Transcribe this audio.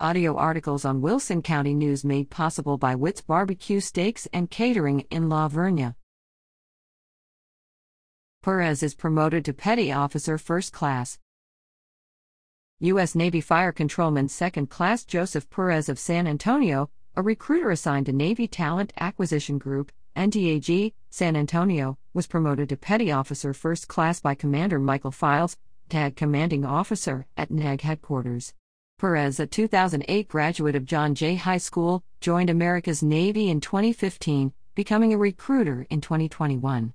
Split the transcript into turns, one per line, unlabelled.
Audio articles on Wilson County News made possible by Witt's Barbecue Steaks and Catering in La Vernia. Perez is promoted to Petty Officer First Class. U.S. Navy Fire Controlman Second Class Joseph Perez of San Antonio, a recruiter assigned to Navy Talent Acquisition Group, NTAG, San Antonio, was promoted to Petty Officer First Class by Commander Michael Files, TAG Commanding Officer, at NTAG Headquarters. Perez, a 2008 graduate of John Jay High School, joined America's Navy in 2015, becoming a recruiter in 2021.